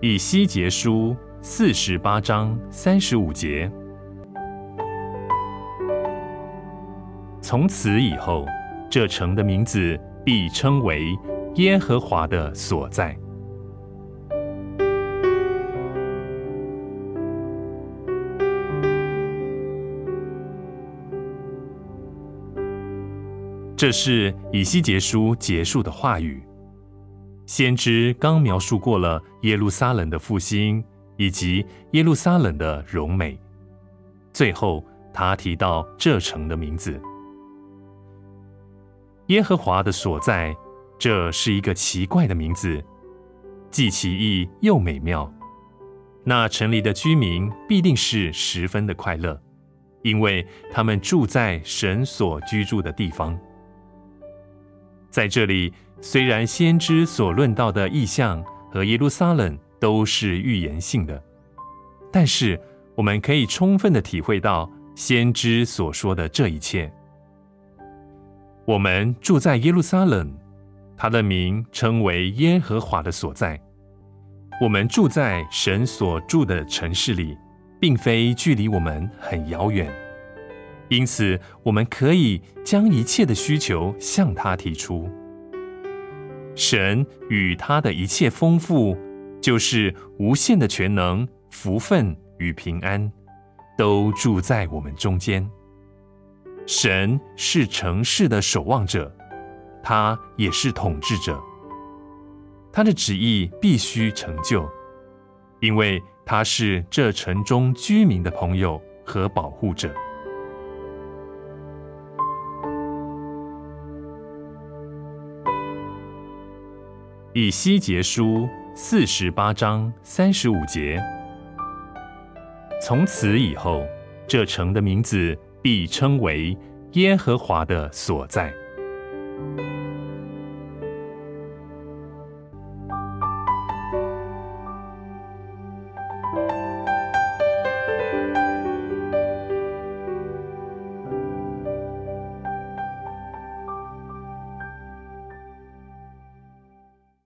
以西结书四十八章三十五节。从此以后，这城的名字必称为耶和华的所在。这是以西结书结束的话语。先知刚描述过了耶路撒冷的复兴以及耶路撒冷的荣美，最后他提到这城的名字——耶和华的所在。这是一个奇怪的名字，既奇异又美妙。那城里的居民必定是十分的快乐，因为他们住在神所居住的地方。在这里，虽然先知所论到的意象和耶路撒冷都是预言性的，但是我们可以充分的体会到先知所说的这一切。我们住在耶路撒冷，他的名称为耶和华的所在。我们住在神所住的城市里，并非距离我们很遥远。因此，我们可以将一切的需求向他提出。神与他的一切丰富，就是无限的全能、福分与平安，都住在我们中间。神是城市的守望者，他也是统治者。他的旨意必须成就，因为他是这城中居民的朋友和保护者。以西结书四十八章三十五节。从此以后，这城的名字必称为耶和华的所在。